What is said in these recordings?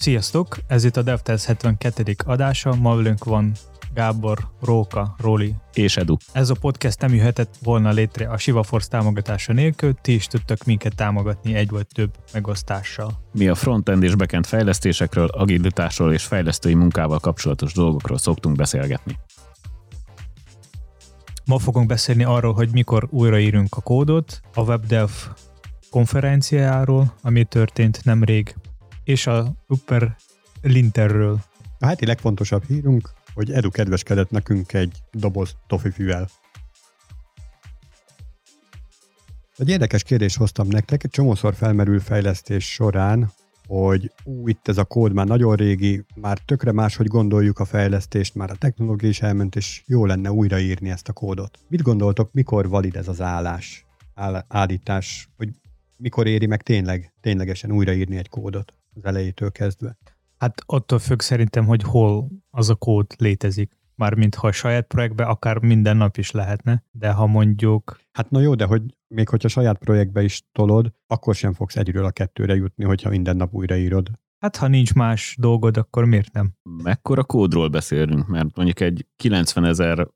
Sziasztok! Ez itt a DevTest 72. adása, ma velünk van Gábor, Róka, Róli és Edu. Ez a podcast nem jöhetett volna létre a SivaForce támogatása nélkül, ti is tudtak minket támogatni egy vagy több megosztással. Mi a frontend és backend fejlesztésekről, agilitásról és fejlesztői munkával kapcsolatos dolgokról szoktunk beszélgetni. Ma fogunk beszélni arról, hogy mikor újraírunk a kódot, a WebDev konferenciáról, ami történt nemrég, és a Super Linterről. A heti legfontosabb hírunk, hogy Edu kedveskedett nekünk egy doboz tofifüvel. Egy érdekes kérdést hoztam nektek, egy csomószor felmerül fejlesztés során, hogy ú, itt ez a kód már nagyon régi, már tökre máshogy gondoljuk a fejlesztést, már a technológia is elment, és jó lenne újraírni ezt a kódot. Mit gondoltok, mikor valid ez az állás, áll, állítás, hogy mikor éri meg tényleg, ténylegesen újraírni egy kódot az elejétől kezdve? Hát attól függ szerintem, hogy hol az a kód létezik. Mármint ha a saját projektbe akár minden nap is lehetne, de ha mondjuk... Hát na jó, de hogy még hogyha saját projektbe is tolod, akkor sem fogsz egyről a kettőre jutni, hogyha minden nap újraírod. Hát ha nincs más dolgod, akkor miért nem? Mekkora kódról beszélünk? Mert mondjuk egy 90 ezer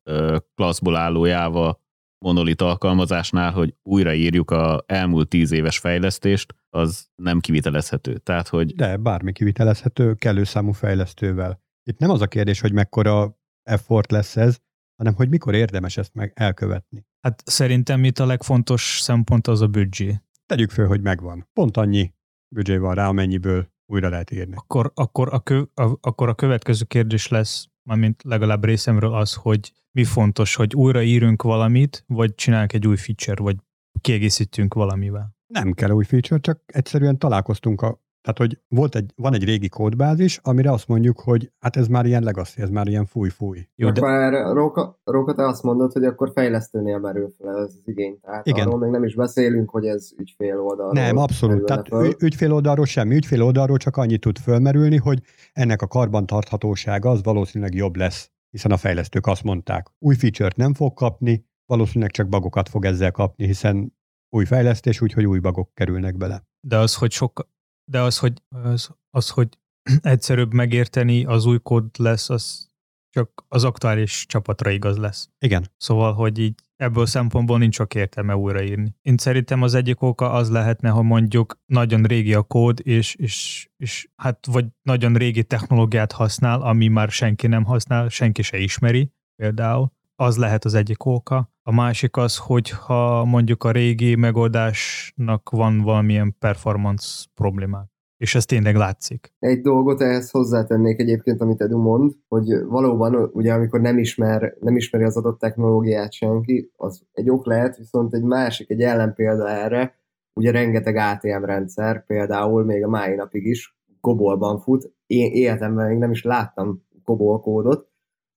klasszból álló Java monolit alkalmazásnál, hogy újraírjuk a elmúlt tíz éves fejlesztést, az nem kivitelezhető. Tehát, hogy... De bármi kivitelezhető, kellő számú fejlesztővel. Itt nem az a kérdés, hogy mekkora effort lesz ez, hanem hogy mikor érdemes ezt meg elkövetni. Hát szerintem itt a legfontos szempont az a büdzsé. Tegyük föl, hogy megvan. Pont annyi büdzsé van rá, amennyiből újra lehet írni. Akkor, akkor, a, kö, a, akkor a következő kérdés lesz, mármint legalább részemről az, hogy mi fontos, hogy újraírunk valamit, vagy csinálunk egy új feature, vagy kiegészítünk valamivel. Nem kell új feature, csak egyszerűen találkoztunk a tehát, hogy volt egy, van egy régi kódbázis, amire azt mondjuk, hogy hát ez már ilyen legacy, ez már ilyen fúj-fúj. Jó, de... Már Róka, Róka, te azt mondod, hogy akkor fejlesztőnél merül fel ez az igény. Tehát Igen. arról még nem is beszélünk, hogy ez ügyfél oldalról. Nem, abszolút. Tehát föl. ügyfél oldalról semmi. Ügyfél oldalról csak annyit tud fölmerülni, hogy ennek a karbantarthatósága az valószínűleg jobb lesz, hiszen a fejlesztők azt mondták, új feature-t nem fog kapni, valószínűleg csak bagokat fog ezzel kapni, hiszen új fejlesztés, úgyhogy új bagok kerülnek bele. De az, hogy sok, de az, hogy, az, az, hogy egyszerűbb megérteni az új kód lesz, az csak az aktuális csapatra igaz lesz. Igen. Szóval, hogy így ebből szempontból nincs csak értelme újraírni. Én szerintem az egyik oka az lehetne, ha mondjuk nagyon régi a kód, és, és, és hát vagy nagyon régi technológiát használ, ami már senki nem használ, senki se ismeri például. Az lehet az egyik oka. A másik az, hogy ha mondjuk a régi megoldásnak van valamilyen performance problémák és ez tényleg látszik. Egy dolgot ehhez hozzátennék egyébként, amit Edu mond, hogy valóban ugye amikor nem, ismer, nem ismeri az adott technológiát senki, az egy ok lehet, viszont egy másik, egy ellenpélda erre, ugye rengeteg ATM rendszer, például még a mai napig is kobolban fut. Én életemben még nem is láttam kobol kódot,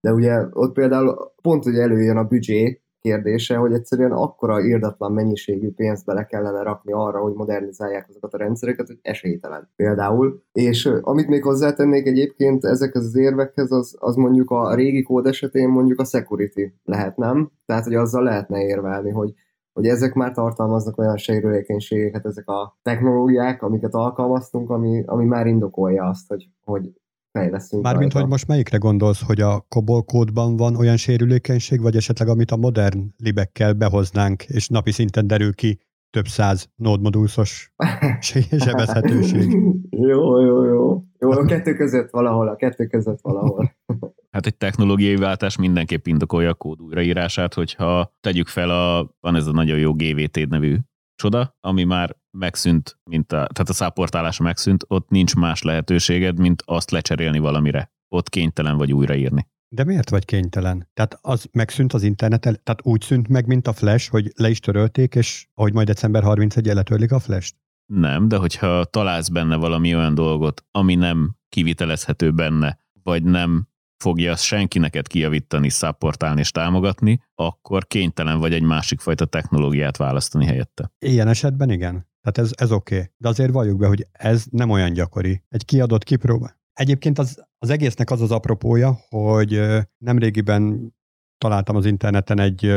de ugye ott például pont ugye előjön a büdzsé, kérdése, hogy egyszerűen akkora írdatlan mennyiségű pénzt bele kellene rakni arra, hogy modernizálják azokat a rendszereket, hogy esélytelen például. És amit még hozzátennék egyébként ezekhez az érvekhez, az, az mondjuk a régi kód esetén mondjuk a security lehet, nem? Tehát, hogy azzal lehetne érvelni, hogy hogy ezek már tartalmaznak olyan sérülékenységeket, ezek a technológiák, amiket alkalmaztunk, ami, ami már indokolja azt, hogy, hogy fejlesztünk. Mármint, hogy most melyikre gondolsz, hogy a COBOL kódban van olyan sérülékenység, vagy esetleg amit a modern libekkel behoznánk, és napi szinten derül ki több száz nódmodulszos sebezhetőség. jó, jó, jó. Jó, a kettő között valahol, a kettő között valahol. Hát egy technológiai váltás mindenképp indokolja a kód újraírását, hogyha tegyük fel a, van ez a nagyon jó GVT nevű csoda, ami már megszűnt, mint a, tehát a száportálás megszűnt, ott nincs más lehetőséged, mint azt lecserélni valamire. Ott kénytelen vagy újraírni. De miért vagy kénytelen? Tehát az megszűnt az interneten, tehát úgy szűnt meg, mint a Flash, hogy le is törölték, és ahogy majd december 31 letörlik a Flash-t? Nem, de hogyha találsz benne valami olyan dolgot, ami nem kivitelezhető benne, vagy nem fogja azt senki neked kijavítani, szapportálni és támogatni, akkor kénytelen vagy egy másik fajta technológiát választani helyette. Ilyen esetben igen. Tehát ez, ez oké. Okay. De azért valljuk be, hogy ez nem olyan gyakori. Egy kiadott kipróbál. Egyébként az, az egésznek az az apropója, hogy nemrégiben találtam az interneten egy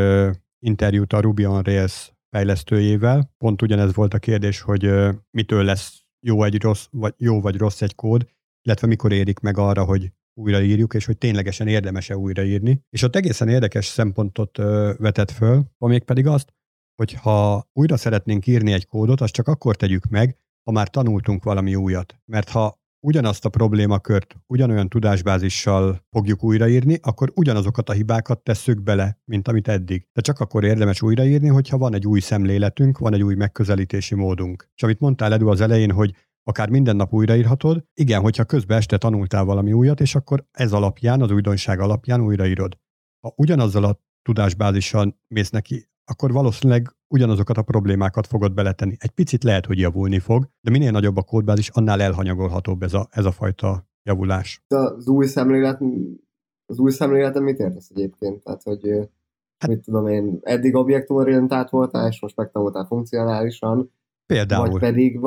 interjút a Ruby on Rails fejlesztőjével. Pont ugyanez volt a kérdés, hogy mitől lesz jó egy rossz, vagy jó vagy rossz egy kód, illetve mikor érik meg arra, hogy újraírjuk, és hogy ténylegesen érdemes-e újraírni. És ott egészen érdekes szempontot vetett föl, amíg pedig azt, hogy ha újra szeretnénk írni egy kódot, azt csak akkor tegyük meg, ha már tanultunk valami újat. Mert ha ugyanazt a problémakört ugyanolyan tudásbázissal fogjuk újraírni, akkor ugyanazokat a hibákat tesszük bele, mint amit eddig. De csak akkor érdemes újraírni, hogyha van egy új szemléletünk, van egy új megközelítési módunk. És amit mondtál Edu az elején, hogy akár minden nap újraírhatod, igen, hogyha közben este tanultál valami újat, és akkor ez alapján, az újdonság alapján újraírod. Ha ugyanazzal a tudásbázissal mész neki, akkor valószínűleg ugyanazokat a problémákat fogod beletenni. Egy picit lehet, hogy javulni fog, de minél nagyobb a kódbázis, annál elhanyagolhatóbb ez a, ez a fajta javulás. Az új szemlélet, az új szemléletem mit értesz egyébként? Tehát, hogy hát, mit tudom én, eddig objektumorientált voltál, és most megtanultál funkcionálisan, például. vagy pedig,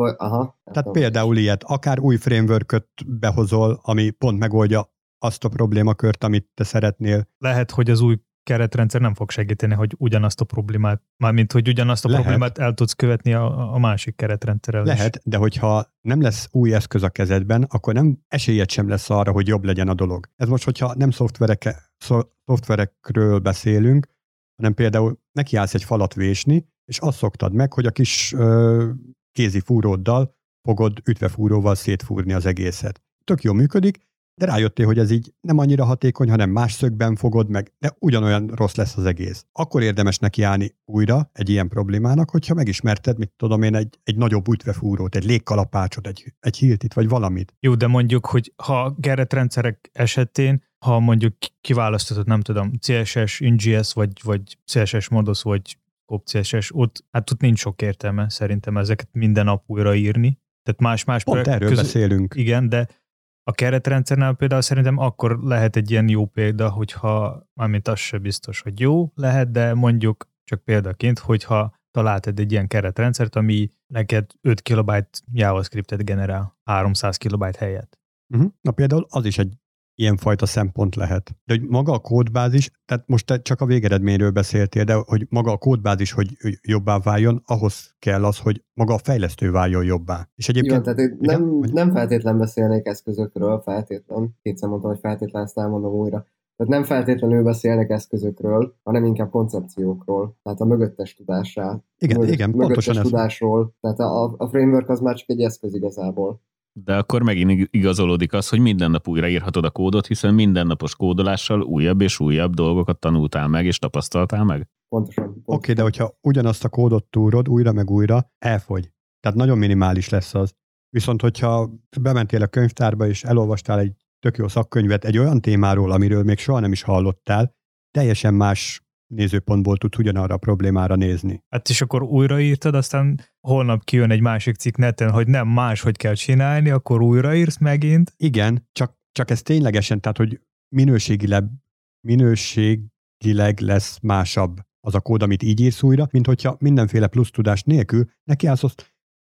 vagy, aha. Tehát tudom. például ilyet, akár új framework behozol, ami pont megoldja azt a problémakört, amit te szeretnél. Lehet, hogy az új keretrendszer nem fog segíteni, hogy ugyanazt a problémát, mármint hogy ugyanazt a Lehet. problémát el tudsz követni a, a másik keretrendszerrel Lehet, is. de hogyha nem lesz új eszköz a kezedben, akkor nem esélyed sem lesz arra, hogy jobb legyen a dolog. Ez most, hogyha nem szoftverek, szoftverekről beszélünk, hanem például nekiállsz egy falat vésni, és azt szoktad meg, hogy a kis ö, kézi fúróddal fogod ütvefúróval szétfúrni az egészet. Tök jó működik, de rájöttél, hogy ez így nem annyira hatékony, hanem más szögben fogod meg, de ugyanolyan rossz lesz az egész. Akkor érdemes nekiállni újra egy ilyen problémának, hogyha megismerted, mit tudom én, egy, egy nagyobb útvefúrót, egy légkalapácsot, egy, egy hiltit, vagy valamit. Jó, de mondjuk, hogy ha keretrendszerek esetén, ha mondjuk kiválasztod, nem tudom, CSS, NGS, vagy, vagy CSS Modus, vagy CSS, ott, hát ott nincs sok értelme szerintem ezeket minden nap újra írni. Tehát más-más Pont erről közül, beszélünk. Igen, de a keretrendszernál például szerintem akkor lehet egy ilyen jó példa, hogyha, mármint az se biztos, hogy jó lehet, de mondjuk csak példaként, hogyha találtad egy ilyen keretrendszert, ami neked 5 kilobyte JavaScriptet generál 300 kilobyte helyett. Uh-huh. Na például az is egy ilyenfajta szempont lehet. De hogy maga a kódbázis, tehát most te csak a végeredményről beszéltél, de hogy maga a kódbázis, hogy jobbá váljon, ahhoz kell az, hogy maga a fejlesztő váljon jobbá. És egyébként... Igen, tehát igen, nem, vagy... nem feltétlen beszélnék eszközökről, feltétlen. Kétszer mondtam, hogy feltétlen, ezt elmondom újra. Tehát nem feltétlenül beszélnek eszközökről, hanem inkább koncepciókról, tehát a mögöttes tudásá. Igen, mögött, igen, mögöttes pontosan tudásról. Ez. Tehát a, a framework az már csak egy eszköz igazából. De akkor megint igazolódik az, hogy minden nap újraírhatod a kódot, hiszen mindennapos kódolással újabb és újabb dolgokat tanultál meg és tapasztaltál meg. Pontosan. pontosan. Oké, okay, de hogyha ugyanazt a kódot túrod újra meg újra, elfogy. Tehát nagyon minimális lesz az. Viszont, hogyha bementél a könyvtárba és elolvastál egy tök jó szakkönyvet egy olyan témáról, amiről még soha nem is hallottál, teljesen más nézőpontból tudsz ugyanarra a problémára nézni. Hát és akkor újraírtad, aztán holnap kijön egy másik cikk neten, hogy nem más, hogy kell csinálni, akkor újraírsz megint. Igen, csak, csak ez ténylegesen, tehát hogy minőségileg, minőségileg lesz másabb az a kód, amit így írsz újra, mint hogyha mindenféle plusz tudás nélkül neki állsz, azt,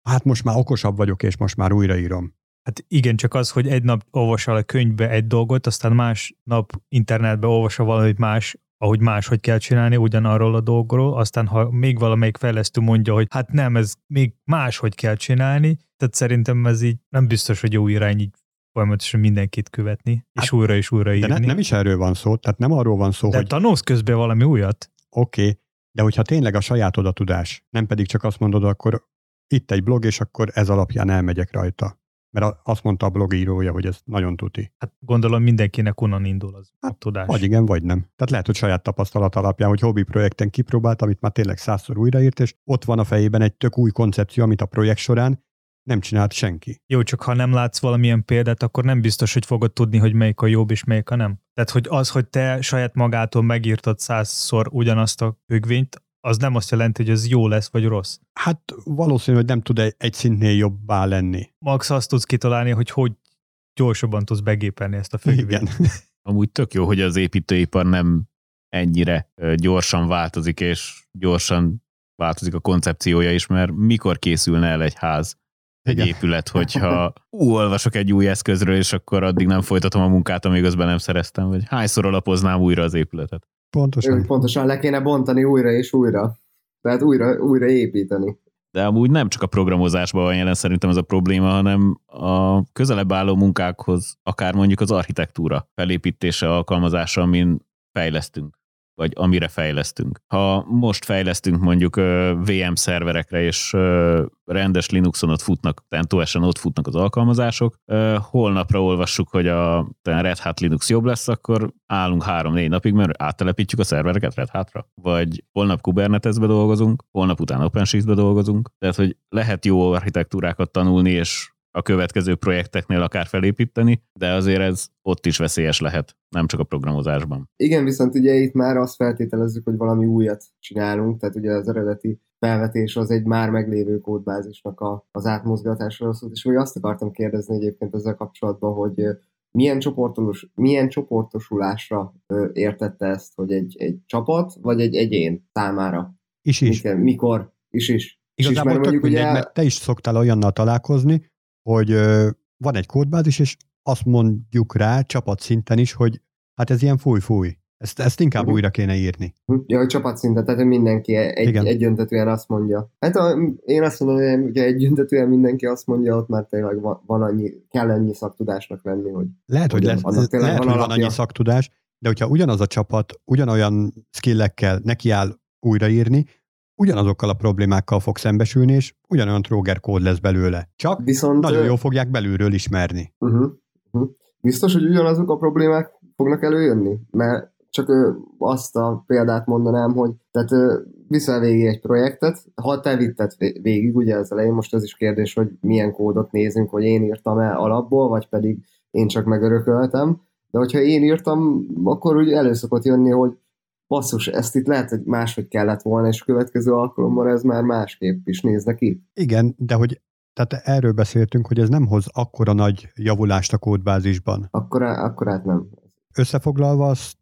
hát most már okosabb vagyok, és most már újraírom. Hát igen, csak az, hogy egy nap olvasol a könyvbe egy dolgot, aztán más nap internetbe olvasol valamit más, ahogy máshogy kell csinálni ugyanarról a dolgról, aztán ha még valamelyik fejlesztő mondja, hogy hát nem, ez még máshogy kell csinálni, tehát szerintem ez így nem biztos, hogy jó irány így folyamatosan mindenkit követni, hát, és újra és újra írni. De ne, nem is erről van szó, tehát nem arról van szó, de hogy... tanulsz közben valami újat. Oké, okay, de hogyha tényleg a saját odatudás, nem pedig csak azt mondod, akkor itt egy blog, és akkor ez alapján elmegyek rajta. Mert azt mondta a blogírója, hogy ez nagyon tuti. Hát gondolom mindenkinek onnan indul az hát, a tudás. Vagy igen, vagy nem. Tehát lehet, hogy saját tapasztalat alapján, hogy hobbi projekten kipróbált, amit már tényleg százszor újraírt, és ott van a fejében egy tök új koncepció, amit a projekt során nem csinált senki. Jó, csak ha nem látsz valamilyen példát, akkor nem biztos, hogy fogod tudni, hogy melyik a jobb és melyik a nem. Tehát, hogy az, hogy te saját magától megírtad százszor ugyanazt a függvényt, az nem azt jelenti, hogy ez jó lesz, vagy rossz. Hát valószínű, hogy nem tud egy, egy szintnél jobbá lenni. Max azt tudsz kitalálni, hogy hogy gyorsabban tudsz begépelni ezt a függvényt. Igen. Amúgy tök jó, hogy az építőipar nem ennyire gyorsan változik, és gyorsan változik a koncepciója is, mert mikor készülne el egy ház, egy Igen. épület, hogyha ú, olvasok egy új eszközről, és akkor addig nem folytatom a munkát, amíg közben nem szereztem, vagy hányszor alapoznám újra az épületet. Pontosan. Pontosan le kéne bontani újra és újra. Tehát újra, újra építeni. de amúgy nem csak a programozásban van jelen szerintem ez a probléma, hanem a közelebb álló munkákhoz, akár mondjuk az architektúra felépítése, alkalmazása, amin fejlesztünk vagy amire fejlesztünk. Ha most fejlesztünk mondjuk VM szerverekre, és rendes Linuxon ott futnak, CentOS-en ott futnak az alkalmazások, holnapra olvassuk, hogy a Red Hat Linux jobb lesz, akkor állunk három-négy napig, mert áttelepítjük a szervereket Red Hatra. Vagy holnap Kubernetesbe dolgozunk, holnap után OpenShift-be dolgozunk. Tehát, hogy lehet jó architektúrákat tanulni, és a következő projekteknél akár felépíteni, de azért ez ott is veszélyes lehet, nem csak a programozásban. Igen, viszont ugye itt már azt feltételezzük, hogy valami újat csinálunk, tehát ugye az eredeti felvetés az egy már meglévő kódbázisnak a, az átmozgatásról szólt, és még azt akartam kérdezni egyébként ezzel kapcsolatban, hogy milyen, csoportos, milyen csoportosulásra értette ezt, hogy egy, egy csapat, vagy egy egyén számára? Is is. Mikor, mikor is is. Igazából is, mert tök mindegy, ugye... mert te is szoktál olyannal találkozni, hogy van egy kódbázis, és azt mondjuk rá csapatszinten is, hogy hát ez ilyen fúj-fúj. Ezt, ezt inkább uh-huh. újra kéne írni. Hm, ja, hogy csapatszinten, tehát mindenki egy, egyöntetően azt mondja. Hát a, én azt mondom, hogy ugye egyöntetően mindenki azt mondja, ott már tényleg van, van annyi, kell annyi szaktudásnak lenni, hogy lehet, hogy, lesz, lehet, van, hogy van annyi szaktudás, de hogyha ugyanaz a csapat ugyanolyan skillekkel nekiáll újraírni, ugyanazokkal a problémákkal fog szembesülni, és ugyanolyan tróger kód lesz belőle. Csak Viszont, nagyon jól fogják belülről ismerni. Uh-huh, uh-huh. Biztos, hogy ugyanazok a problémák fognak előjönni? Mert csak azt a példát mondanám, hogy tehát viszel végig egy projektet, ha te vitted végig, ugye az elején most ez is kérdés, hogy milyen kódot nézünk, hogy én írtam el alapból, vagy pedig én csak megörököltem, de hogyha én írtam, akkor úgy előszokott jönni, hogy basszus, ezt itt lehet, hogy máshogy kellett volna, és a következő alkalommal ez már másképp is néz neki. Igen, de hogy tehát erről beszéltünk, hogy ez nem hoz akkora nagy javulást a kódbázisban. Akkor, akkor hát nem. Összefoglalva azt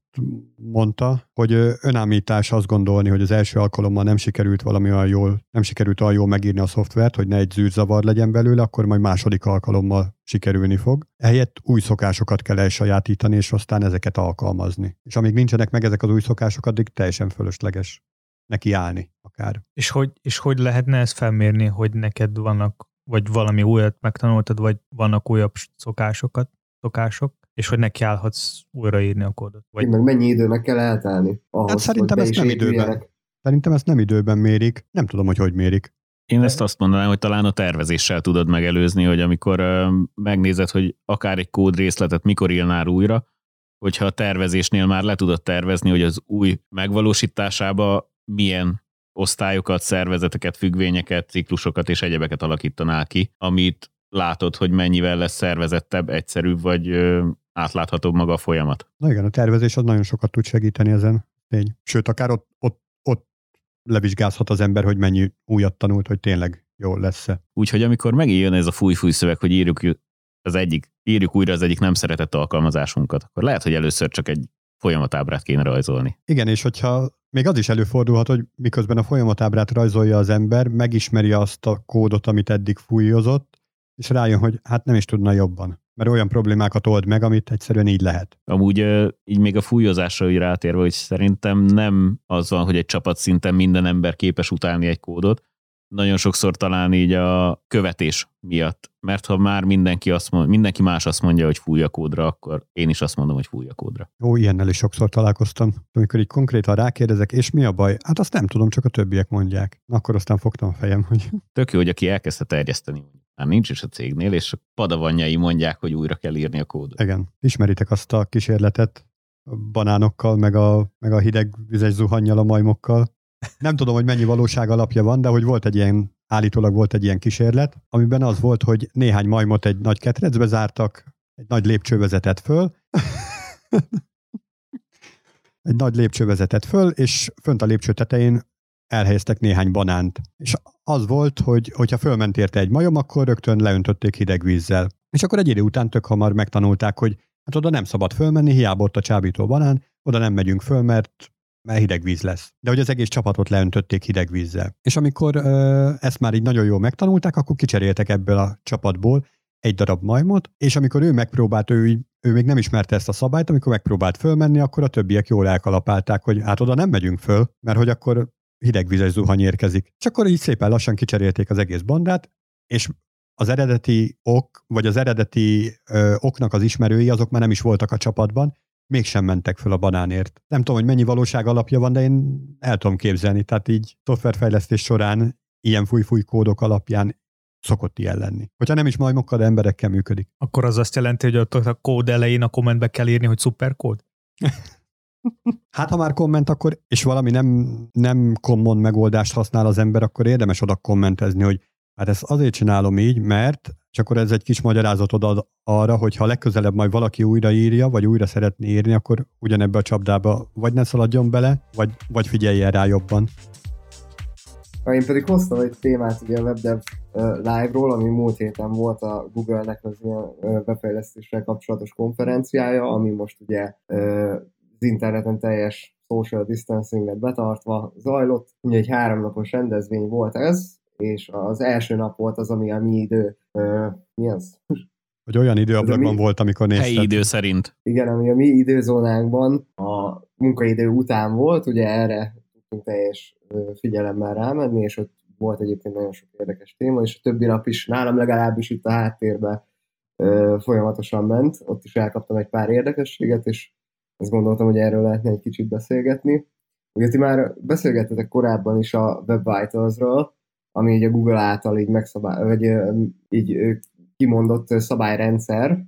mondta, hogy önállítás azt gondolni, hogy az első alkalommal nem sikerült valami olyan jól, nem sikerült olyan jól megírni a szoftvert, hogy ne egy zűrzavar legyen belőle, akkor majd második alkalommal sikerülni fog. Ehelyett új szokásokat kell elsajátítani, és aztán ezeket alkalmazni. És amíg nincsenek meg ezek az új szokások, addig teljesen fölösleges neki állni akár. És hogy, és hogy lehetne ezt felmérni, hogy neked vannak, vagy valami újat megtanultad, vagy vannak újabb szokásokat, szokások? És hogy nekiállhatsz újraírni a kódot. Vagy... Meg mennyi időnek kell eltelni ahhoz, hát szerintem ezt nem időben. Szerintem ezt nem időben mérik. Nem tudom, hogy hogy mérik. Én ezt azt mondanám, hogy talán a tervezéssel tudod megelőzni, hogy amikor uh, megnézed, hogy akár egy kódrészletet mikor írnál újra, hogyha a tervezésnél már le tudod tervezni, hogy az új megvalósításába milyen osztályokat, szervezeteket, függvényeket, ciklusokat és egyebeket alakítanál ki, amit látod, hogy mennyivel lesz szervezettebb, egyszerűbb, vagy átláthatóbb maga a folyamat. Na igen, a tervezés az nagyon sokat tud segíteni ezen. Tény. Sőt, akár ott, ott, ott levizsgázhat az ember, hogy mennyi újat tanult, hogy tényleg jól lesz-e. Úgyhogy amikor megjön ez a fúj-fúj szöveg, hogy írjuk az egyik, írjuk újra az egyik nem szeretett alkalmazásunkat, akkor lehet, hogy először csak egy folyamatábrát kéne rajzolni. Igen, és hogyha még az is előfordulhat, hogy miközben a folyamatábrát rajzolja az ember, megismeri azt a kódot, amit eddig fújozott, és rájön, hogy hát nem is tudna jobban mert olyan problémákat old meg, amit egyszerűen így lehet. Amúgy így még a fújozásra úgy rátérve, hogy szerintem nem az van, hogy egy csapat szinten minden ember képes utálni egy kódot, nagyon sokszor talán így a követés miatt. Mert ha már mindenki, azt mond, mindenki más azt mondja, hogy fúj a kódra, akkor én is azt mondom, hogy fúj a kódra. Jó, ilyennel is sokszor találkoztam. Amikor így konkrétan rákérdezek, és mi a baj? Hát azt nem tudom, csak a többiek mondják. Akkor aztán fogtam a fejem, hogy... Tök jó, hogy aki elkezdte terjeszteni, már nincs is a cégnél, és a padavanjai mondják, hogy újra kell írni a kódot. Igen. Ismeritek azt a kísérletet a banánokkal, meg a, meg a hideg vizes zuhannyal, a majmokkal. Nem tudom, hogy mennyi valóság alapja van, de hogy volt egy ilyen, állítólag volt egy ilyen kísérlet, amiben az volt, hogy néhány majmot egy nagy ketrecbe zártak, egy nagy lépcső vezetett föl, egy nagy lépcső vezetett föl, és fönt a lépcső tetején elhelyeztek néhány banánt. És az volt, hogy hogyha fölment érte egy majom, akkor rögtön leöntötték hideg vízzel. És akkor egy idő után tök hamar megtanulták, hogy hát oda nem szabad fölmenni, hiába ott a csábító banán, oda nem megyünk föl, mert mert hideg víz lesz. De hogy az egész csapatot leöntötték hideg vízzel. És amikor ö, ezt már így nagyon jól megtanulták, akkor kicseréltek ebből a csapatból egy darab majmot, és amikor ő megpróbált, ő, ő még nem ismerte ezt a szabályt, amikor megpróbált fölmenni, akkor a többiek jól elkalapálták, hogy hát oda nem megyünk föl, mert hogy akkor hidegvizes zuhany érkezik. És akkor így szépen lassan kicserélték az egész bandát, és az eredeti ok, vagy az eredeti ö, oknak az ismerői, azok már nem is voltak a csapatban, mégsem mentek föl a banánért. Nem tudom, hogy mennyi valóság alapja van, de én el tudom képzelni. Tehát így szoftverfejlesztés során ilyen fúj-fúj kódok alapján szokott ilyen lenni. Hogyha nem is majmokkal, de emberekkel működik. Akkor az azt jelenti, hogy ott a kód elején a kommentbe kell írni, hogy szuperkód? Hát ha már komment, akkor, és valami nem, nem common megoldást használ az ember, akkor érdemes oda kommentezni, hogy hát ezt azért csinálom így, mert, és akkor ez egy kis magyarázatot ad arra, hogy ha legközelebb majd valaki újraírja, vagy újra szeretné írni, akkor ugyanebbe a csapdába vagy ne szaladjon bele, vagy, vagy figyeljen rá jobban. Én pedig hoztam egy témát ugye a WebDev Live-ról, ami múlt héten volt a Google-nek az ilyen befejlesztéssel kapcsolatos konferenciája, ami most ugye az interneten teljes social distancing-et betartva zajlott. Ugye egy háromnapos rendezvény volt ez, és az első nap volt az, ami a mi idő, mi az? Hogy olyan időablakban volt, amikor nézted. Helyi idő szerint. Igen, ami a mi időzónánkban a munkaidő után volt, ugye erre tudtunk teljes figyelemmel rámenni, és ott volt egyébként nagyon sok érdekes téma, és a többi nap is nálam legalábbis itt a háttérben folyamatosan ment, ott is elkaptam egy pár érdekességet, és ezt gondoltam, hogy erről lehetne egy kicsit beszélgetni. Ugye ti már beszélgettetek korábban is a Web Vitals-ról, ami így a Google által így megszabály, vagy így kimondott szabályrendszer,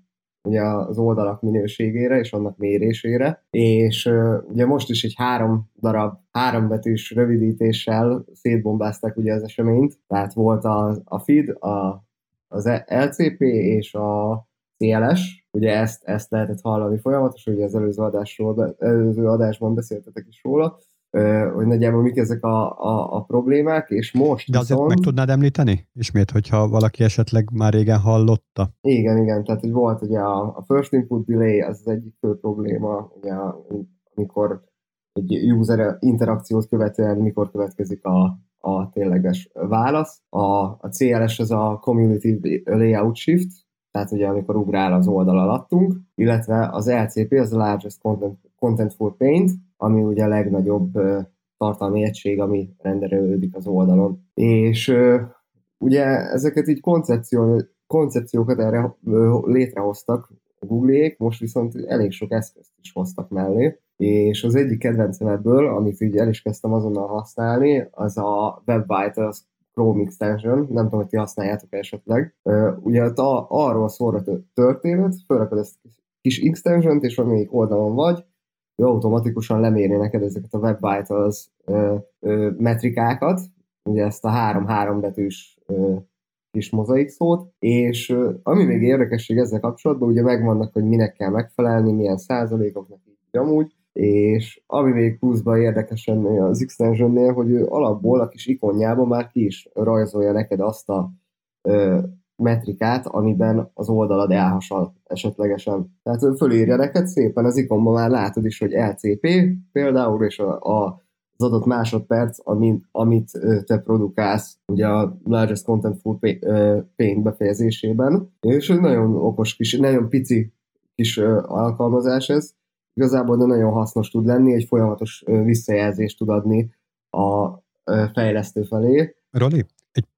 ugye az oldalak minőségére és annak mérésére, és ugye most is egy három darab, három betűs rövidítéssel szétbombázták ugye az eseményt, tehát volt a, a feed, a, az LCP és a CLS, ugye ezt, ezt lehetett hallani folyamatosan, ugye az előző, adásról, előző adásban beszéltetek is róla, hogy nagyjából mik ezek a, a, a problémák, és most De azért viszont... meg tudnád említeni ismét, hogyha valaki esetleg már régen hallotta? Igen, igen, tehát hogy volt ugye a, a first input delay, az az egyik fő probléma, ugye amikor egy user interakciót követően mikor következik a, a tényleges válasz. A, a CLS az a Community Layout Shift, tehát ugye amikor ugrál az oldal alattunk, illetve az LCP az a Largest Content, Contentful Paint, ami ugye a legnagyobb tartalmi egység, ami rendelődik az oldalon. És ugye ezeket így koncepció, koncepciókat erre létrehoztak a Google-ék, most viszont elég sok eszközt is hoztak mellé, és az egyik kedvencem ebből, amit így el is kezdtem azonnal használni, az a Web Chrome extension, nem tudom, hogy ti használjátok esetleg. Ugye arról szól a történet, felrakod ezt kis extension és amelyik oldalon vagy, ő automatikusan leméri neked ezeket a Web Vitals ö, metrikákat, ugye ezt a három-három betűs ö, kis mozaik szót, és ö, ami még érdekesség ezzel kapcsolatban, ugye megvannak, hogy minek kell megfelelni, milyen százalékoknak így amúgy, és ami még pluszban érdekesen az extensionnél, hogy ő alapból a kis ikonjában már ki is rajzolja neked azt a ö, metrikát, amiben az oldalad elhasal esetlegesen. Tehát fölírja neked szépen az ikonban már látod is, hogy LCP például, és a, a az adott másodperc, amit, amit te produkálsz ugye a Largest Contentful Paint befejezésében, és nagyon okos kis, nagyon pici kis alkalmazás ez, igazából de nagyon hasznos tud lenni, egy folyamatos visszajelzést tud adni a fejlesztő felé. Roli,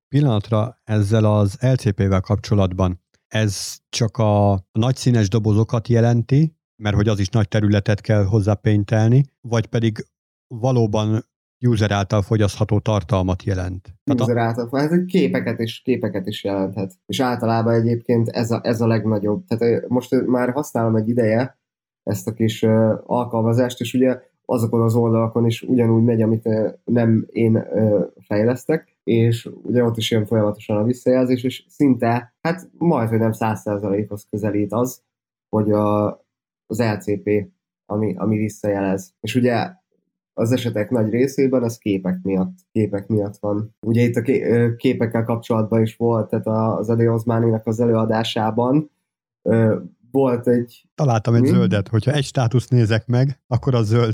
pillanatra ezzel az LCP-vel kapcsolatban. Ez csak a nagy színes dobozokat jelenti, mert hogy az is nagy területet kell hozzá péntelni, vagy pedig valóban user által fogyasztható tartalmat jelent. User által, hát képeket is, képeket is jelenthet. És általában egyébként ez a, ez a legnagyobb. Tehát most már használom egy ideje ezt a kis alkalmazást, és ugye azokon az oldalakon is ugyanúgy megy, amit nem én fejlesztek, és ugye ott is jön folyamatosan a visszajelzés, és szinte, hát majd, hogy nem százszerzalékhoz közelít az, hogy a, az LCP, ami, ami visszajelez. És ugye az esetek nagy részében ez képek miatt, képek miatt van. Ugye itt a képekkel kapcsolatban is volt, tehát az Adi Ozmáninak az előadásában volt egy... Találtam egy mi? zöldet, hogyha egy státuszt nézek meg, akkor az zöld.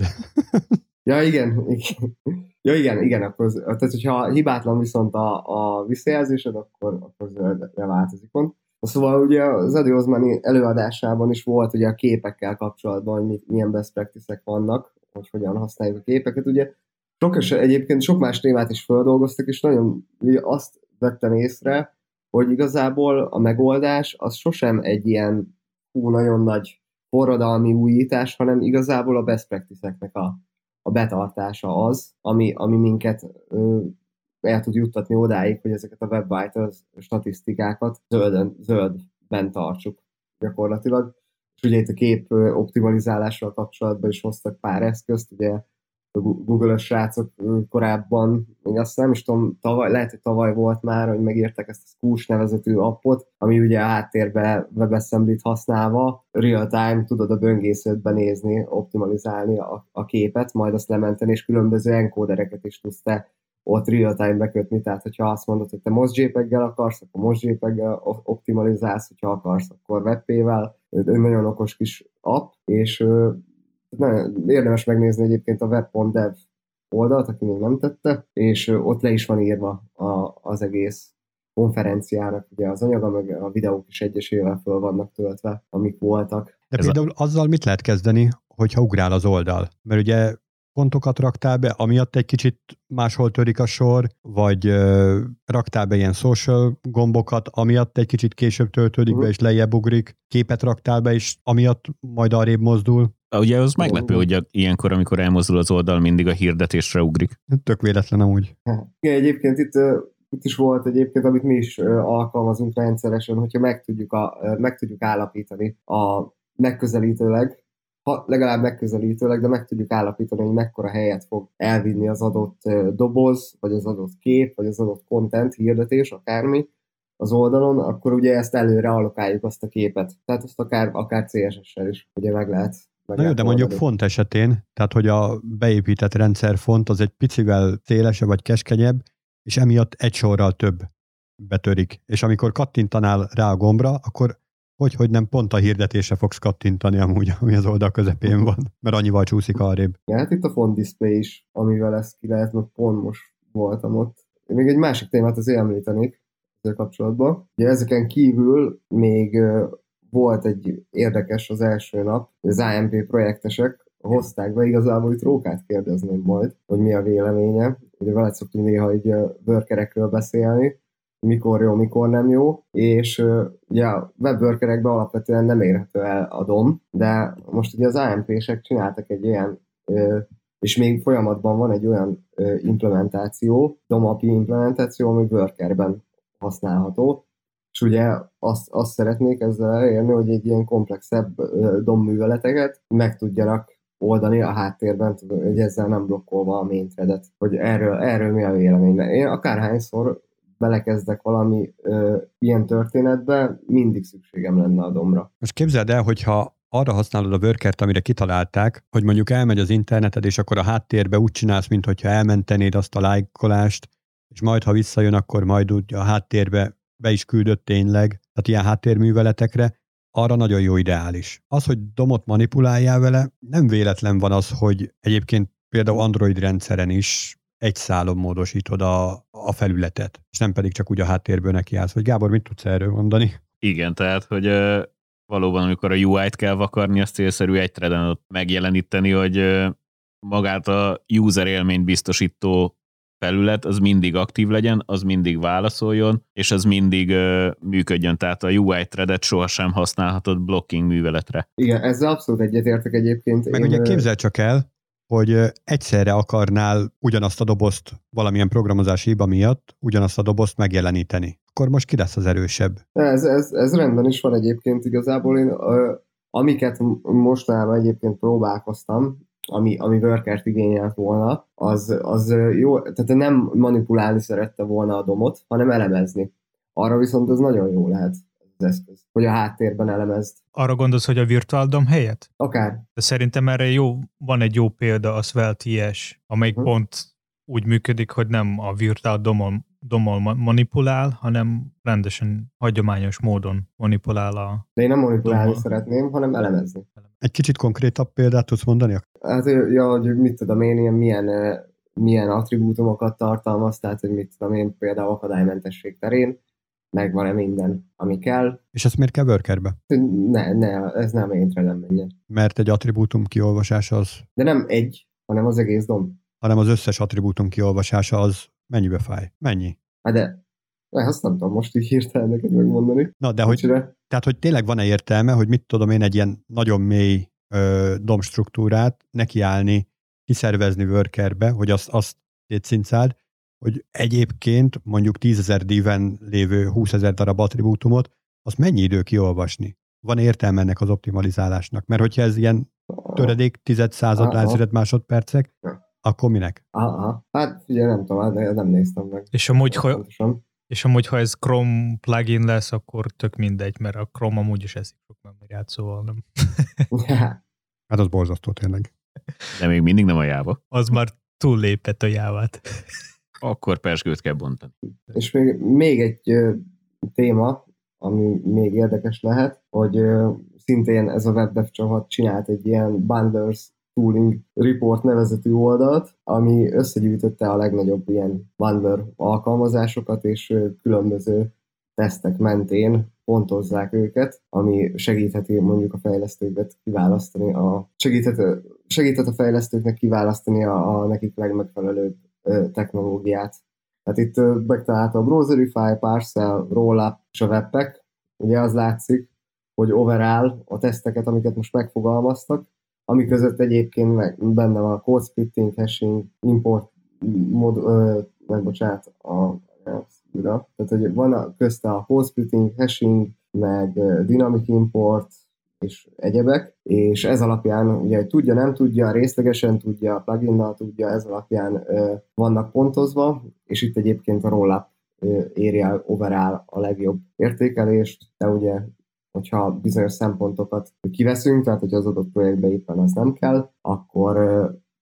ja, igen. igen. Ja, igen, igen, akkor, tehát hogyha hibátlan viszont a, a visszajelzésed, akkor, akkor zöldre változik. Szóval ugye az Edi Osmani előadásában is volt ugye a képekkel kapcsolatban, hogy milyen best practice vannak, hogy hogyan használjuk a képeket. Ugye sok eset, egyébként sok más témát is feldolgoztak, és nagyon azt vettem észre, hogy igazából a megoldás az sosem egy ilyen hú, nagyon nagy forradalmi újítás, hanem igazából a best practice-eknek a, a betartása az, ami, ami minket ö, el tud juttatni odáig, hogy ezeket a Web Vitals statisztikákat zöldön, zöldben tartsuk gyakorlatilag. És ugye itt a kép optimalizálással kapcsolatban is hoztak pár eszközt, ugye Google-ös srácok korábban, még azt nem is tudom, tavaly, lehet, hogy tavaly volt már, hogy megírtak ezt a Scoosh nevezetű appot, ami ugye a háttérbe WebAssembly-t használva real-time tudod a böngészőt nézni, optimalizálni a, a képet, majd azt lementeni, és különböző enkódereket is tudsz te ott real-time bekötni, tehát hogyha azt mondod, hogy te most JPEG-gel akarsz, akkor most JPEG-gel optimalizálsz, hogyha akarsz, akkor WebP-vel. Egy nagyon okos kis app, és nagyon érdemes megnézni egyébként a web.dev oldalt, aki még nem tette, és ott le is van írva a, az egész konferenciának ugye az anyaga, meg a videók is egyesével föl vannak töltve, amik voltak. De például azzal mit lehet kezdeni, hogyha ugrál az oldal? Mert ugye pontokat raktál be, amiatt egy kicsit máshol törik a sor, vagy ö, raktál be ilyen social gombokat, amiatt egy kicsit később töltődik uh-huh. be, és lejjebb ugrik, képet raktál be, és amiatt majd arrébb mozdul. Ugye az meglepő, hogy ilyenkor, amikor elmozdul az oldal, mindig a hirdetésre ugrik. Tök véletlen amúgy. Igen, egyébként itt, itt is volt egyébként, amit mi is alkalmazunk rendszeresen, hogyha meg tudjuk, a, meg tudjuk állapítani a megközelítőleg, ha legalább megközelítőleg, de meg tudjuk állapítani, hogy mekkora helyet fog elvinni az adott doboz, vagy az adott kép, vagy az adott content, hirdetés, akármi az oldalon, akkor ugye ezt előre allokáljuk azt a képet. Tehát azt akár, akár CSS-sel is ugye meg lehet Na jó, de mondjuk font esetén, tehát hogy a beépített rendszer font az egy picivel szélesebb vagy keskenyebb, és emiatt egy sorral több betörik. És amikor kattintanál rá a gombra, akkor hogy, hogy nem pont a hirdetése fogsz kattintani amúgy, ami az oldal közepén van, mert annyival csúszik arrébb. Ja, hát itt a font display is, amivel ezt ki lehet, mert pont most voltam ott. Még egy másik témát azért említenék ezzel kapcsolatban. Ugye ezeken kívül még volt egy érdekes az első nap, az AMP projektesek hozták be, igazából hogy Rókát kérdezném majd, hogy mi a véleménye. Ugye veled szoktunk néha egy workerekről beszélni, mikor jó, mikor nem jó, és ugye a webworkerekben alapvetően nem érhető el a DOM, de most ugye az AMP-sek csináltak egy ilyen, és még folyamatban van egy olyan implementáció, DOM API implementáció, ami workerben használható, és ugye azt, azt szeretnék ezzel elérni, hogy egy ilyen komplexebb uh, DOM műveleteket meg tudjanak oldani a háttérben, hogy ezzel nem blokkolva a main threadet, hogy erről, erről mi a vélemény. Én akárhányszor belekezdek valami ö, ilyen történetbe, mindig szükségem lenne a domra. Most képzeld el, hogyha arra használod a workert, amire kitalálták, hogy mondjuk elmegy az interneted, és akkor a háttérbe úgy csinálsz, mintha elmentenéd azt a lájkolást, és majd, ha visszajön, akkor majd úgy a háttérbe be is küldött tényleg, tehát ilyen háttérműveletekre, arra nagyon jó ideális. Az, hogy domot manipuláljál vele, nem véletlen van az, hogy egyébként például Android rendszeren is egy szálon módosítod a, a felületet, és nem pedig csak úgy a háttérből nekiállsz. Vagy Gábor, mit tudsz erről mondani? Igen, tehát, hogy uh, valóban, amikor a UI-t kell vakarni, az célszerű egy threaden megjeleníteni, hogy uh, magát a user élményt biztosító felület, az mindig aktív legyen, az mindig válaszoljon, és az mindig uh, működjön. Tehát a UI threadet sohasem használhatod blocking műveletre. Igen, ezzel abszolút egyetértek egyébként. Meg Én, ugye képzel csak el, hogy egyszerre akarnál ugyanazt a dobozt valamilyen programozási hiba miatt, ugyanazt a dobozt megjeleníteni. Akkor most ki lesz az erősebb? Ez, ez, ez rendben is van egyébként igazából. Én, amiket mostanában egyébként próbálkoztam, ami, ami workert igényelt volna, az, az jó, tehát nem manipulálni szerette volna a domot, hanem elemezni. Arra viszont ez nagyon jó lehet az eszköz, hogy a háttérben elemezd. Arra gondolsz, hogy a Virtual DOM helyett? Akár. De szerintem erre jó, van egy jó példa, a Svelte.is, amelyik hm. pont úgy működik, hogy nem a Virtual DOM-on domol manipulál, hanem rendesen hagyományos módon manipulál a... De én nem manipulálni domol. szeretném, hanem elemezni. Egy kicsit konkrétabb példát tudsz mondani? Hát, ja, hogy mit tudom én, ilyen milyen, milyen attribútumokat tartalmaz, tehát, hogy mit tudom én, például akadálymentesség terén, megvan-e minden, ami kell. És ezt miért kell workerbe? Ne, ne, ez nem én nem menjen. Mert egy attribútum kiolvasás az... De nem egy, hanem az egész dom. hanem az összes attribútum kiolvasása az mennyibe fáj? Mennyi? Hát de, de azt nem tudom most így hirtelen neked megmondani. Na, de hogy, Bocsira. tehát, hogy tényleg van-e értelme, hogy mit tudom én egy ilyen nagyon mély ö, DOM struktúrát nekiállni, kiszervezni workerbe, hogy azt, azt szétszincáld, hogy egyébként mondjuk 10.000 diven lévő 20.000 darab attribútumot, az mennyi idő kiolvasni? Van értelme ennek az optimalizálásnak? Mert hogyha ez ilyen töredék, tized század, másodpercek. Akkor minek? Aha. Hát figyelj, nem tudom, de nem néztem meg. És amúgy, ha, Pontosan. és amúgy, ha ez Chrome plugin lesz, akkor tök mindegy, mert a Chrome amúgy is eszik sok memóriát, szóval nem. Hát az borzasztó tényleg. De még mindig nem a Java. Az már túllépett a jávát. Akkor persgőt kell bontani. És még, még egy ö, téma, ami még érdekes lehet, hogy ö, szintén ez a WebDev csapat csinált egy ilyen Bundlers Tooling Report nevezetű oldalt, ami összegyűjtötte a legnagyobb ilyen bundler alkalmazásokat, és különböző tesztek mentén pontozzák őket, ami segítheti mondjuk a fejlesztőket kiválasztani, a, segíthet, segíthet a fejlesztőknek kiválasztani a, a nekik legmegfelelőbb ö, technológiát. Tehát itt ö, megtalálta a Browserify, Parcel, Rollup és a Webpack. Ugye az látszik, hogy overall a teszteket, amiket most megfogalmaztak, ami között egyébként meg, benne van a code splitting, hashing, import, mod, ö, meg bocsánat, a újra. Tehát, hogy van a, közte a code splitting, hashing, meg dynamic import, és egyebek, és ez alapján ugye tudja, nem tudja, részlegesen tudja, pluginnal tudja, ez alapján ö, vannak pontozva, és itt egyébként a rollup éri el overall a legjobb értékelést, de ugye hogyha bizonyos szempontokat kiveszünk, tehát hogy az adott projektbe éppen az nem kell, akkor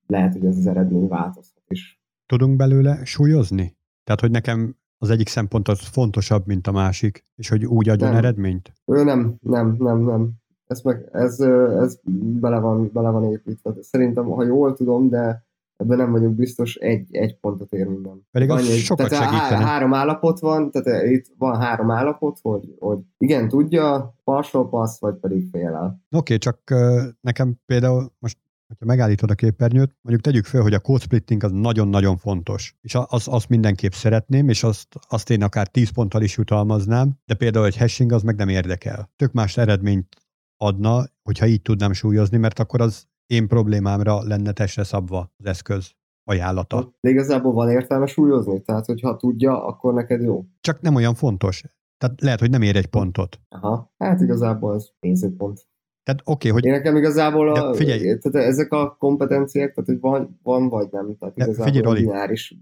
lehet, hogy ez az eredmény változhat is. Tudunk belőle súlyozni? Tehát, hogy nekem az egyik szempont az fontosabb, mint a másik, és hogy úgy adjon Nem. eredményt? Ő nem, nem, nem, nem. Ez, meg, ez, ez bele, van, bele van építve. Szerintem, ha jól tudom, de ebben nem vagyok biztos, egy, egy pontot ér minden. Pedig az Annyi, sokat tehát há- segítene. három állapot van, tehát itt van három állapot, hogy, hogy igen, tudja, partial pass, vagy pedig fél el. Oké, csak ö, nekem például most hogyha megállítod a képernyőt, mondjuk tegyük fel, hogy a code splitting az nagyon-nagyon fontos, és az, azt mindenképp szeretném, és azt, azt én akár 10 ponttal is jutalmaznám, de például egy hashing az meg nem érdekel. Tök más eredményt adna, hogyha így tudnám súlyozni, mert akkor az én problémámra lenne testre szabva az eszköz ajánlata. De igazából van értelme súlyozni? Tehát, hogyha tudja, akkor neked jó. Csak nem olyan fontos. Tehát lehet, hogy nem ér egy pontot. Aha, hát igazából ez nézőpont. Tehát oké, hogy Én nekem igazából a, De figyelj! Tehát ezek a kompetenciák, tehát hogy van, van vagy nem. Tehát De igazából figyelj, Roli, lineáris.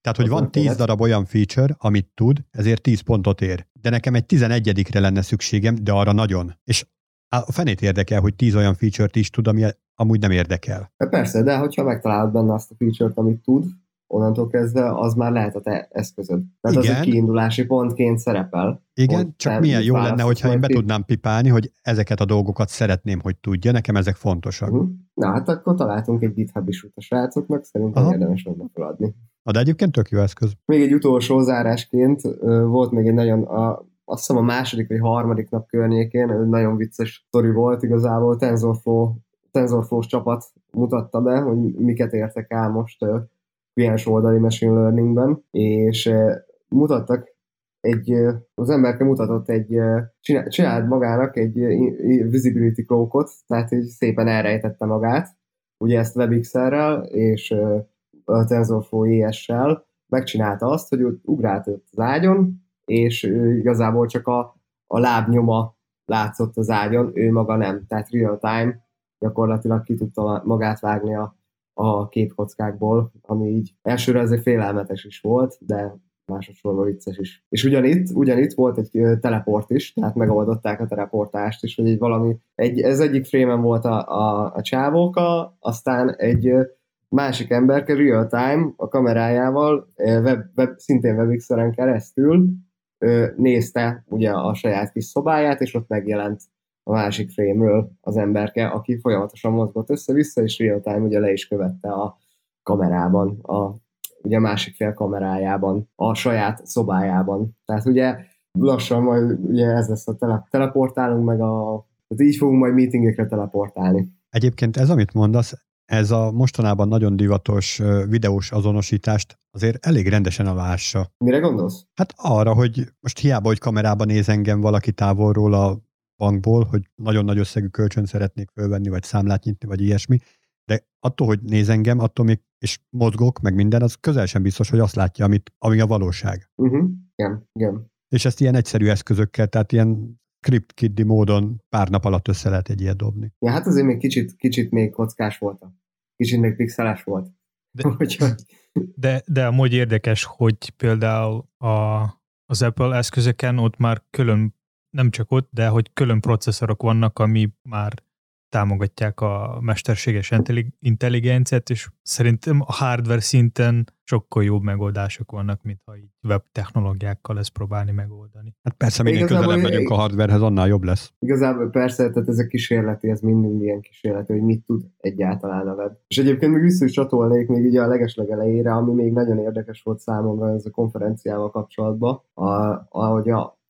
Tehát, hogy van nem 10 kellett. darab olyan feature, amit tud, ezért 10 pontot ér. De nekem egy 11-re lenne szükségem, de arra nagyon. És a fenét érdekel, hogy 10 olyan feature-t is tud, ami amúgy nem érdekel. Hát persze, de hogyha megtalálod benne azt a feature-t, amit tud, onnantól kezdve az már lehet a te eszközöd. Tehát az Igen. egy kiindulási pontként szerepel. Igen, csak milyen jó lenne, hogyha én be tudnám pipálni, hogy ezeket a dolgokat szeretném, hogy tudja, nekem ezek fontosak. Uh-huh. Na hát akkor találtunk egy GitHub is a srácoknak, szerintem Aha. érdemes lenne feladni. Na, de egyébként tök jó eszköz. Még egy utolsó zárásként volt még egy nagyon, a, azt hiszem a második vagy harmadik nap környékén, nagyon vicces sztori volt igazából, TensorFlow, TensorFlow-s csapat mutatta be, hogy miket értek el most kliens oldali machine learningben, és mutattak egy, az emberke mutatott egy, csinált magának egy visibility cloakot, tehát így szépen elrejtette magát, ugye ezt WebXR-rel, és a TensorFlow ES-sel megcsinálta azt, hogy ugrált az ágyon, és ő igazából csak a, a lábnyoma látszott az ágyon, ő maga nem. Tehát real time gyakorlatilag ki tudta magát vágni a, a képkockákból, ami így elsőre azért félelmetes is volt, de másodszorban vicces is. És ugyanitt, ugyanitt volt egy teleport is, tehát megoldották a teleportást is, hogy egy valami, egy, ez egyik frémen volt a, a, a csávóka, aztán egy másik emberke real time a kamerájával, web, web, szintén webxeren keresztül nézte ugye a saját kis szobáját, és ott megjelent a másik frémről az emberke, aki folyamatosan mozgott össze-vissza, és real time ugye le is követte a kamerában, a ugye a másik fél kamerájában, a saját szobájában. Tehát ugye lassan majd ugye ez lesz a tele, teleportálunk, meg a tehát így fogunk majd meetingekre teleportálni. Egyébként ez, amit mondasz, ez a mostanában nagyon divatos videós azonosítást azért elég rendesen alássa. Mire gondolsz? Hát arra, hogy most hiába, hogy kamerában néz engem valaki távolról a bankból, hogy nagyon nagy összegű kölcsön szeretnék fölvenni, vagy számlát nyitni, vagy ilyesmi, de attól, hogy néz engem, attól még, és mozgok, meg minden, az közel sem biztos, hogy azt látja, amit, ami a valóság. Uh-huh. Igen, igen. És ezt ilyen egyszerű eszközökkel, tehát ilyen script kiddi módon pár nap alatt össze lehet egy ilyet dobni. Ja, hát azért még kicsit, kicsit még kockás volt. Kicsit még pixeles volt. De, de, de amúgy érdekes, hogy például a, az Apple eszközöken ott már külön, nem csak ott, de hogy külön processzorok vannak, ami már támogatják a mesterséges intelligenciát, és szerintem a hardware szinten sokkal jobb megoldások vannak, mint ha így web technológiákkal ezt próbálni megoldani. Hát persze, minél közelebb megyünk a hardwarehez, annál jobb lesz. Igazából persze, tehát ez a kísérleti, ez mindig ilyen kísérleti, hogy mit tud egyáltalán a web. És egyébként még vissza is csatolnék még ugye a legeslegelejére, ami még nagyon érdekes volt számomra ez a konferenciával kapcsolatban, a, ahogy a, hogy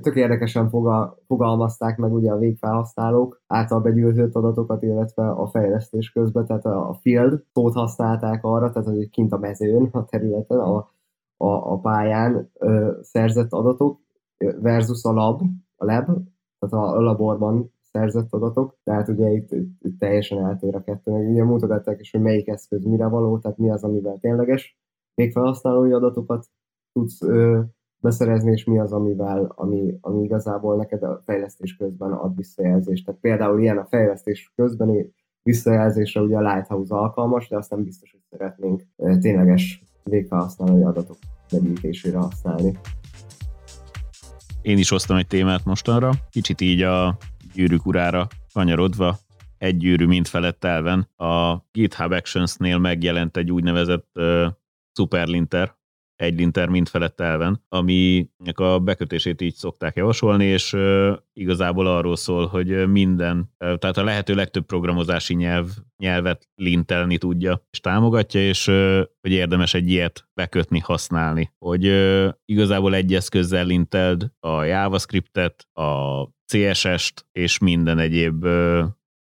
tök érdekesen fogal, fogalmazták meg ugye a végfelhasználók által begyűjtött adatokat, illetve a fejlesztés közben, tehát a field szót használták arra, tehát hogy kint a mezőn, a területen, a, a, a pályán ö, szerzett adatok versus a lab, a lab, tehát a laborban szerzett adatok, tehát ugye itt, itt, itt teljesen eltér a kettő, meg ugye mutogatták is, hogy melyik eszköz mire való, tehát mi az, amivel tényleges végfelhasználói adatokat tudsz ö, beszerezni, és mi az, amivel, ami, ami igazából neked a fejlesztés közben ad visszajelzést. Tehát például ilyen a fejlesztés közbeni visszajelzésre ugye a Lighthouse alkalmas, de azt nem biztos, hogy szeretnénk tényleges végfelhasználói adatok begyűjtésére használni. Én is hoztam egy témát mostanra, kicsit így a gyűrűk urára kanyarodva, egy gyűrű mind felett elven. A GitHub Actions-nél megjelent egy úgynevezett uh, superlinter, egy linter mind felett elven, aminek a bekötését így szokták javasolni, és igazából arról szól, hogy minden, tehát a lehető legtöbb programozási nyelv, nyelvet lintelni tudja, és támogatja, és hogy érdemes egy ilyet bekötni, használni. Hogy igazából egy eszközzel linteld a JavaScriptet, a CSS-t, és minden egyéb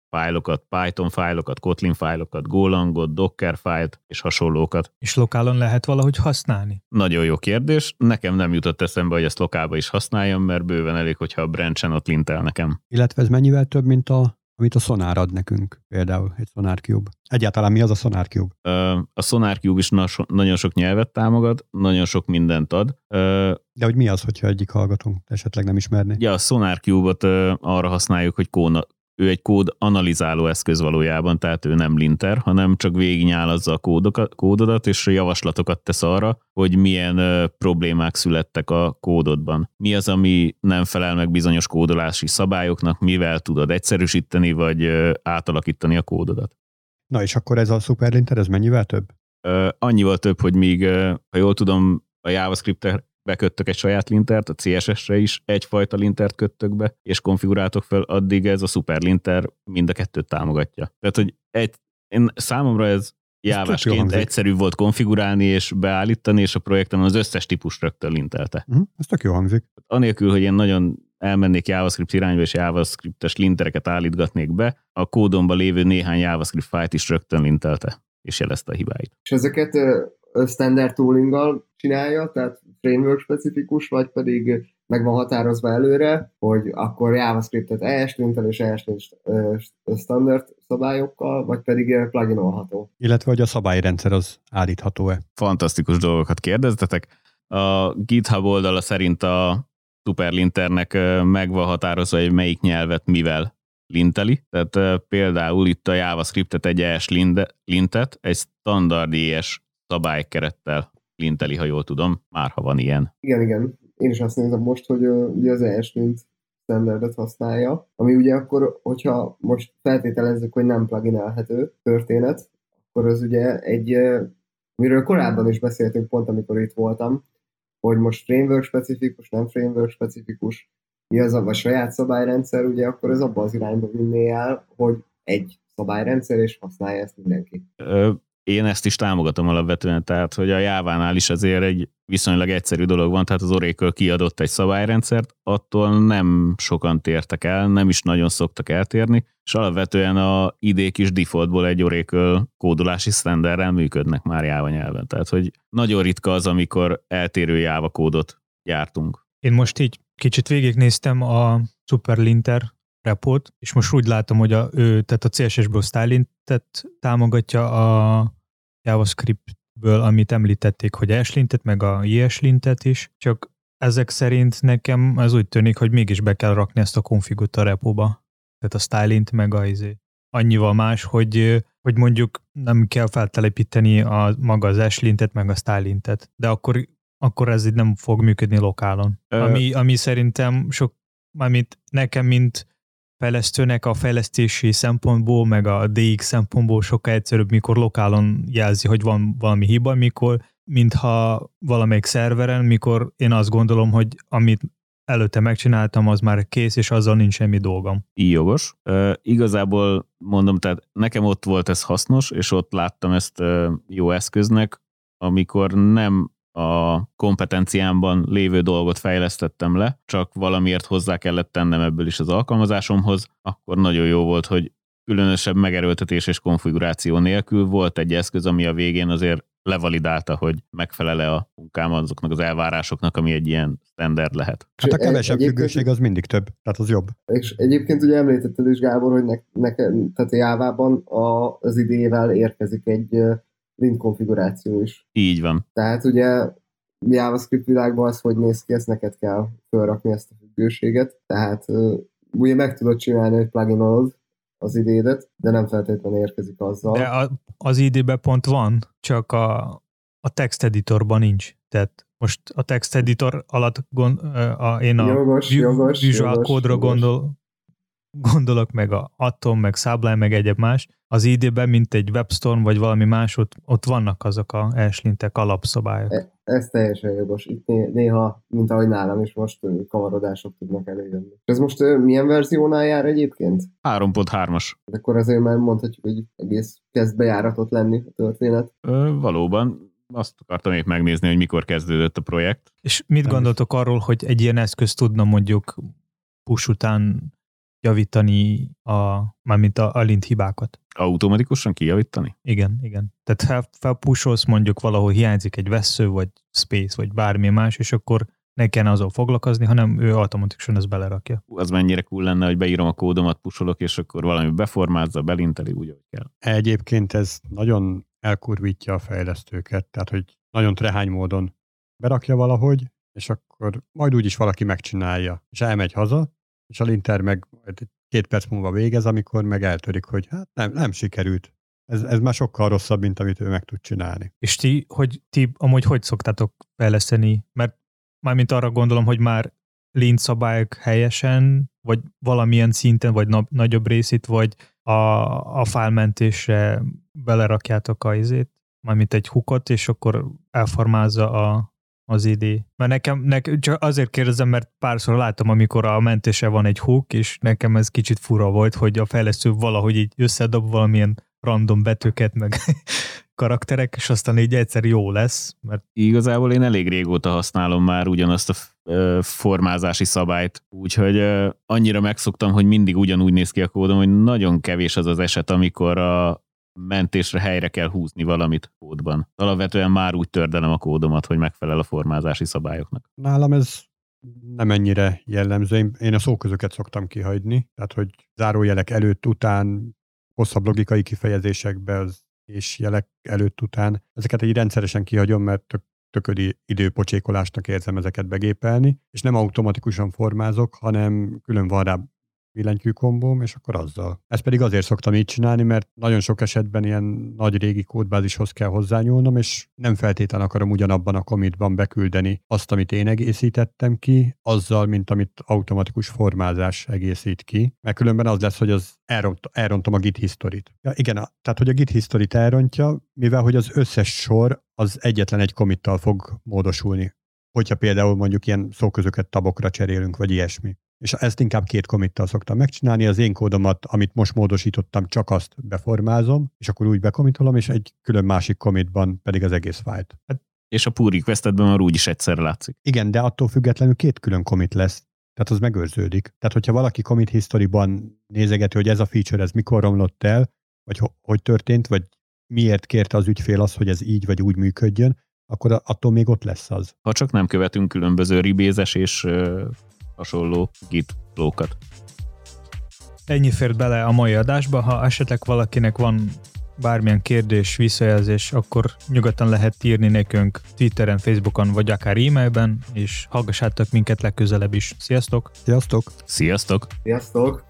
fájlokat, Python fájlokat, Kotlin fájlokat, Golangot, Docker fájlt és hasonlókat. És lokálon lehet valahogy használni? Nagyon jó kérdés. Nekem nem jutott eszembe, hogy ezt lokálba is használjam, mert bőven elég, hogyha a branchen ott lintel nekem. Illetve ez mennyivel több, mint a amit a Sonar ad nekünk, például egy Sonar Cube. Egyáltalán mi az a Sonar Cube? A Sonar Cube is nagyon sok nyelvet támogat, nagyon sok mindent ad. De hogy mi az, hogyha egyik hallgatónk esetleg nem ismerné? Ja, a Sonar Cube-ot arra használjuk, hogy ő egy kód analizáló eszköz valójában, tehát ő nem linter, hanem csak végignyálazza a kódokat, kódodat, és javaslatokat tesz arra, hogy milyen ö, problémák születtek a kódodban. Mi az, ami nem felel meg bizonyos kódolási szabályoknak, mivel tudod egyszerűsíteni, vagy ö, átalakítani a kódodat. Na és akkor ez a superlinter, ez mennyivel több? Ö, annyival több, hogy még, ö, ha jól tudom, a JavaScript beköttök egy saját lintert, a CSS-re is egyfajta lintert köttök be, és konfiguráltok fel, addig ez a superlinter mind a kettőt támogatja. Tehát, hogy egy, én számomra ez jávásként egyszerű volt konfigurálni és beállítani, és a projekten az összes típus rögtön lintelte. Uh-huh, ez tök jó hangzik. Anélkül, hogy én nagyon elmennék JavaScript irányba, és JavaScript-es lintereket állítgatnék be, a kódomba lévő néhány JavaScript fájt is rögtön lintelte, és jelezte a hibáit. És ezeket standard toolinggal csinálja, tehát framework specifikus, vagy pedig meg van határozva előre, hogy akkor JavaScript-et ES-lintel és es standard szabályokkal, vagy pedig pluginolható. Illetve, hogy a szabályrendszer az állítható-e. Fantasztikus dolgokat kérdeztetek. A GitHub oldala szerint a Superlinternek meg van határozva, hogy melyik nyelvet mivel linteli. Tehát például itt a JavaScript-et egy ES lintet egy standard ES szabálykerettel linteli, ha jól tudom, már ha van ilyen. Igen, igen. Én is azt nézem most, hogy uh, ugye az ES lint standardet használja, ami ugye akkor, hogyha most feltételezzük, hogy nem pluginelhető történet, akkor az ugye egy, miről korábban is beszéltünk pont, amikor itt voltam, hogy most framework specifikus, nem framework specifikus, mi az a, a saját szabályrendszer, ugye akkor ez abban az irányba vinné el, hogy egy szabályrendszer, és használja ezt mindenki. Ö, én ezt is támogatom alapvetően, tehát hogy a Jávánál is azért egy viszonylag egyszerű dolog van, tehát az Oracle kiadott egy szabályrendszert, attól nem sokan tértek el, nem is nagyon szoktak eltérni, és alapvetően a idék is defaultból egy Oracle kódolási standardrel működnek már Java nyelven. Tehát, hogy nagyon ritka az, amikor eltérő Java kódot gyártunk. Én most így kicsit végignéztem a Superlinter repót, és most úgy látom, hogy a, ő, tehát a CSS-ből Stylintet támogatja a JavaScript-ből, amit említették, hogy Ashlintet, meg a JSlintet is, csak ezek szerint nekem ez úgy tűnik, hogy mégis be kell rakni ezt a konfigut a repóba. Tehát a stylint meg a izé. Annyival más, hogy, hogy mondjuk nem kell feltelepíteni a, maga az Ashlintet, meg a stylintet. De akkor, akkor ez így nem fog működni lokálon. Ö... Ami, ami szerintem sok, mármint nekem, mint fejlesztőnek a fejlesztési szempontból, meg a DX szempontból sokkal egyszerűbb, mikor lokálon jelzi, hogy van valami hiba, mikor, mintha valamelyik szerveren, mikor én azt gondolom, hogy amit előtte megcsináltam, az már kész, és azzal nincs semmi dolgom. Így jogos. Uh, igazából mondom, tehát nekem ott volt ez hasznos, és ott láttam ezt uh, jó eszköznek, amikor nem a kompetenciámban lévő dolgot fejlesztettem le, csak valamiért hozzá kellett tennem ebből is az alkalmazásomhoz, akkor nagyon jó volt, hogy különösebb megerőltetés és konfiguráció nélkül volt egy eszköz, ami a végén azért levalidálta, hogy megfelele a munkám azoknak az elvárásoknak, ami egy ilyen standard lehet. Hát a kevesebb függőség az mindig több, tehát az jobb. És egyébként ugye említetted is, Gábor, hogy ne, nekem, tehát a Jávában a, az idével érkezik egy lint konfiguráció is. Így van. Tehát ugye JavaScript világban az, hogy néz ki, ezt neked kell felrakni ezt a függőséget. Tehát ugye meg tudod csinálni, hogy plugin az idédet, de nem feltétlenül érkezik azzal. De a, az id pont van, csak a, a text editorban nincs. Tehát most a text editor alatt gond, a, én a jogos, Visual jogos, jogos. gondol, gondolok, meg a Atom, meg Sublime, meg egyéb más. Az ID-ben, mint egy WebStorm, vagy valami más, ott, ott vannak azok a elslintek alapszabályok. E- Ez teljesen jogos. Itt né- néha, mint ahogy nálam is most kavarodások tudnak előjönni. Ez most milyen verziónál jár egyébként? 3.3-as. De akkor azért már mondhatjuk, hogy egész kezd bejáratot lenni a történet. Ö, valóban azt akartam épp megnézni, hogy mikor kezdődött a projekt. És mit gondoltok arról, hogy egy ilyen eszköz tudna mondjuk push után javítani a, mármint a, a lint hibákat? Automatikusan kijavítani? Igen, igen. Tehát fel, felpusolsz mondjuk valahol hiányzik egy vesző, vagy space, vagy bármi más, és akkor ne kellene azon foglalkozni, hanem ő automatikusan ezt belerakja. Az mennyire cool lenne, hogy beírom a kódomat, pusolok, és akkor valami beformázza, belinteli úgy, ahogy kell. Egyébként ez nagyon elkurvítja a fejlesztőket, tehát hogy nagyon trehány módon berakja valahogy, és akkor majd úgyis valaki megcsinálja, és elmegy haza, és a linter meg két perc múlva végez, amikor meg eltörik, hogy hát nem, nem sikerült. Ez, ez már sokkal rosszabb, mint amit ő meg tud csinálni. És ti, hogy ti amúgy hogy szoktátok fejleszteni? Mert mármint arra gondolom, hogy már lint szabályok helyesen, vagy valamilyen szinten, vagy na- nagyobb részét, vagy a, a fájlmentésre belerakjátok a izét, mármint egy hukot, és akkor elformázza a, az ID. Mert nekem, nekem, csak azért kérdezem, mert párszor látom, amikor a mentése van egy hook, és nekem ez kicsit fura volt, hogy a fejlesztő valahogy így összedob valamilyen random betűket, meg karakterek, és aztán így egyszer jó lesz, mert Igazából én elég régóta használom már ugyanazt a formázási szabályt, úgyhogy annyira megszoktam, hogy mindig ugyanúgy néz ki a kódom, hogy nagyon kevés az az eset, amikor a mentésre helyre kell húzni valamit kódban. Alapvetően már úgy tördelem a kódomat, hogy megfelel a formázási szabályoknak. Nálam ez nem ennyire jellemző. Én- a szóközöket szoktam kihagyni, tehát hogy zárójelek előtt, után, hosszabb logikai kifejezésekbe az és jelek előtt, után. Ezeket így rendszeresen kihagyom, mert tök, töködi időpocsékolásnak érzem ezeket begépelni, és nem automatikusan formázok, hanem külön van rá billentyű kombóm, és akkor azzal. Ezt pedig azért szoktam így csinálni, mert nagyon sok esetben ilyen nagy régi kódbázishoz kell hozzányúlnom, és nem feltétlenül akarom ugyanabban a commitban beküldeni azt, amit én egészítettem ki, azzal, mint amit automatikus formázás egészít ki, mert különben az lesz, hogy az elront, elrontom a git historit. Ja, igen, a, tehát hogy a git historit elrontja, mivel hogy az összes sor az egyetlen egy committal fog módosulni. Hogyha például mondjuk ilyen szóközöket tabokra cserélünk, vagy ilyesmi. És ezt inkább két committal szoktam megcsinálni. Az én kódomat, amit most módosítottam, csak azt beformázom, és akkor úgy bekomitolom, és egy külön másik commitban pedig az egész fájlt. Hát És a pull requestedben már úgyis egyszer látszik. igen, de attól függetlenül két külön commit lesz. Tehát az megőrződik. Tehát, hogyha valaki commit history-ban nézegeti, hogy ez a feature, ez mikor romlott el, vagy ho- hogy történt, vagy miért kérte az ügyfél azt, hogy ez így vagy úgy működjön, akkor attól még ott lesz az. Ha csak nem követünk különböző ribézes és hasonló git flókat. Ennyi fért bele a mai adásba. Ha esetleg valakinek van bármilyen kérdés, visszajelzés, akkor nyugodtan lehet írni nekünk Twitteren, Facebookon, vagy akár e-mailben, és hallgassátok minket legközelebb is. Sziasztok! Sziasztok! Sziasztok! Sziasztok!